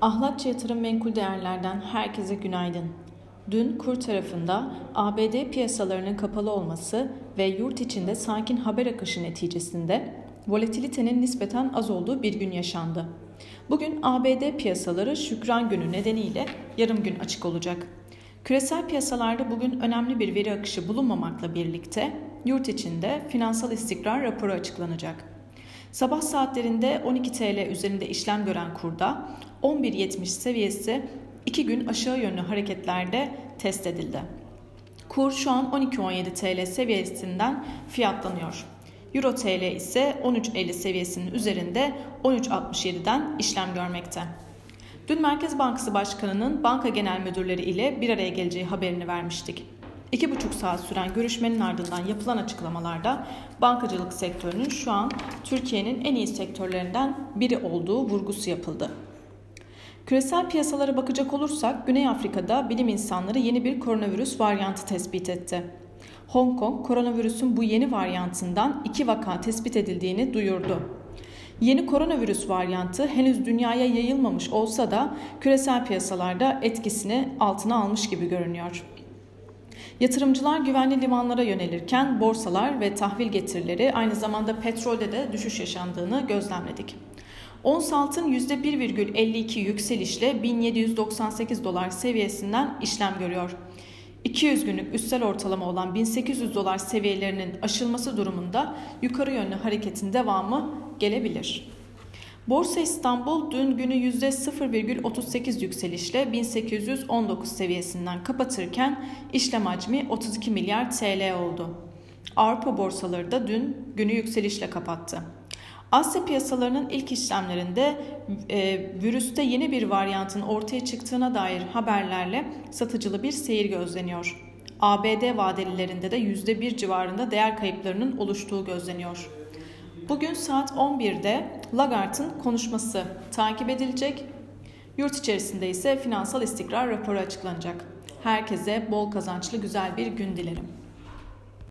Ahlatçı Yatırım Menkul Değerler'den herkese günaydın. Dün kur tarafında ABD piyasalarının kapalı olması ve yurt içinde sakin haber akışı neticesinde volatilitenin nispeten az olduğu bir gün yaşandı. Bugün ABD piyasaları Şükran Günü nedeniyle yarım gün açık olacak. Küresel piyasalarda bugün önemli bir veri akışı bulunmamakla birlikte yurt içinde finansal istikrar raporu açıklanacak. Sabah saatlerinde 12 TL üzerinde işlem gören kurda 11.70 seviyesi 2 gün aşağı yönlü hareketlerde test edildi. Kur şu an 12.17 TL seviyesinden fiyatlanıyor. Euro TL ise 13.50 seviyesinin üzerinde 13.67'den işlem görmekte. Dün Merkez Bankası Başkanı'nın banka genel müdürleri ile bir araya geleceği haberini vermiştik. İki buçuk saat süren görüşmenin ardından yapılan açıklamalarda bankacılık sektörünün şu an Türkiye'nin en iyi sektörlerinden biri olduğu vurgusu yapıldı. Küresel piyasalara bakacak olursak Güney Afrika'da bilim insanları yeni bir koronavirüs varyantı tespit etti. Hong Kong koronavirüsün bu yeni varyantından iki vaka tespit edildiğini duyurdu. Yeni koronavirüs varyantı henüz dünyaya yayılmamış olsa da küresel piyasalarda etkisini altına almış gibi görünüyor. Yatırımcılar güvenli limanlara yönelirken borsalar ve tahvil getirileri aynı zamanda petrolde de düşüş yaşandığını gözlemledik. Ons altın %1,52 yükselişle 1798 dolar seviyesinden işlem görüyor. 200 günlük üstel ortalama olan 1800 dolar seviyelerinin aşılması durumunda yukarı yönlü hareketin devamı gelebilir. Borsa İstanbul dün günü %0,38 yükselişle 1819 seviyesinden kapatırken işlem hacmi 32 milyar TL oldu. Avrupa borsaları da dün günü yükselişle kapattı. Asya piyasalarının ilk işlemlerinde e, virüste yeni bir varyantın ortaya çıktığına dair haberlerle satıcılı bir seyir gözleniyor. ABD vadelilerinde de %1 civarında değer kayıplarının oluştuğu gözleniyor. Bugün saat 11'de Lagart'ın konuşması takip edilecek. Yurt içerisinde ise finansal istikrar raporu açıklanacak. Herkese bol kazançlı güzel bir gün dilerim.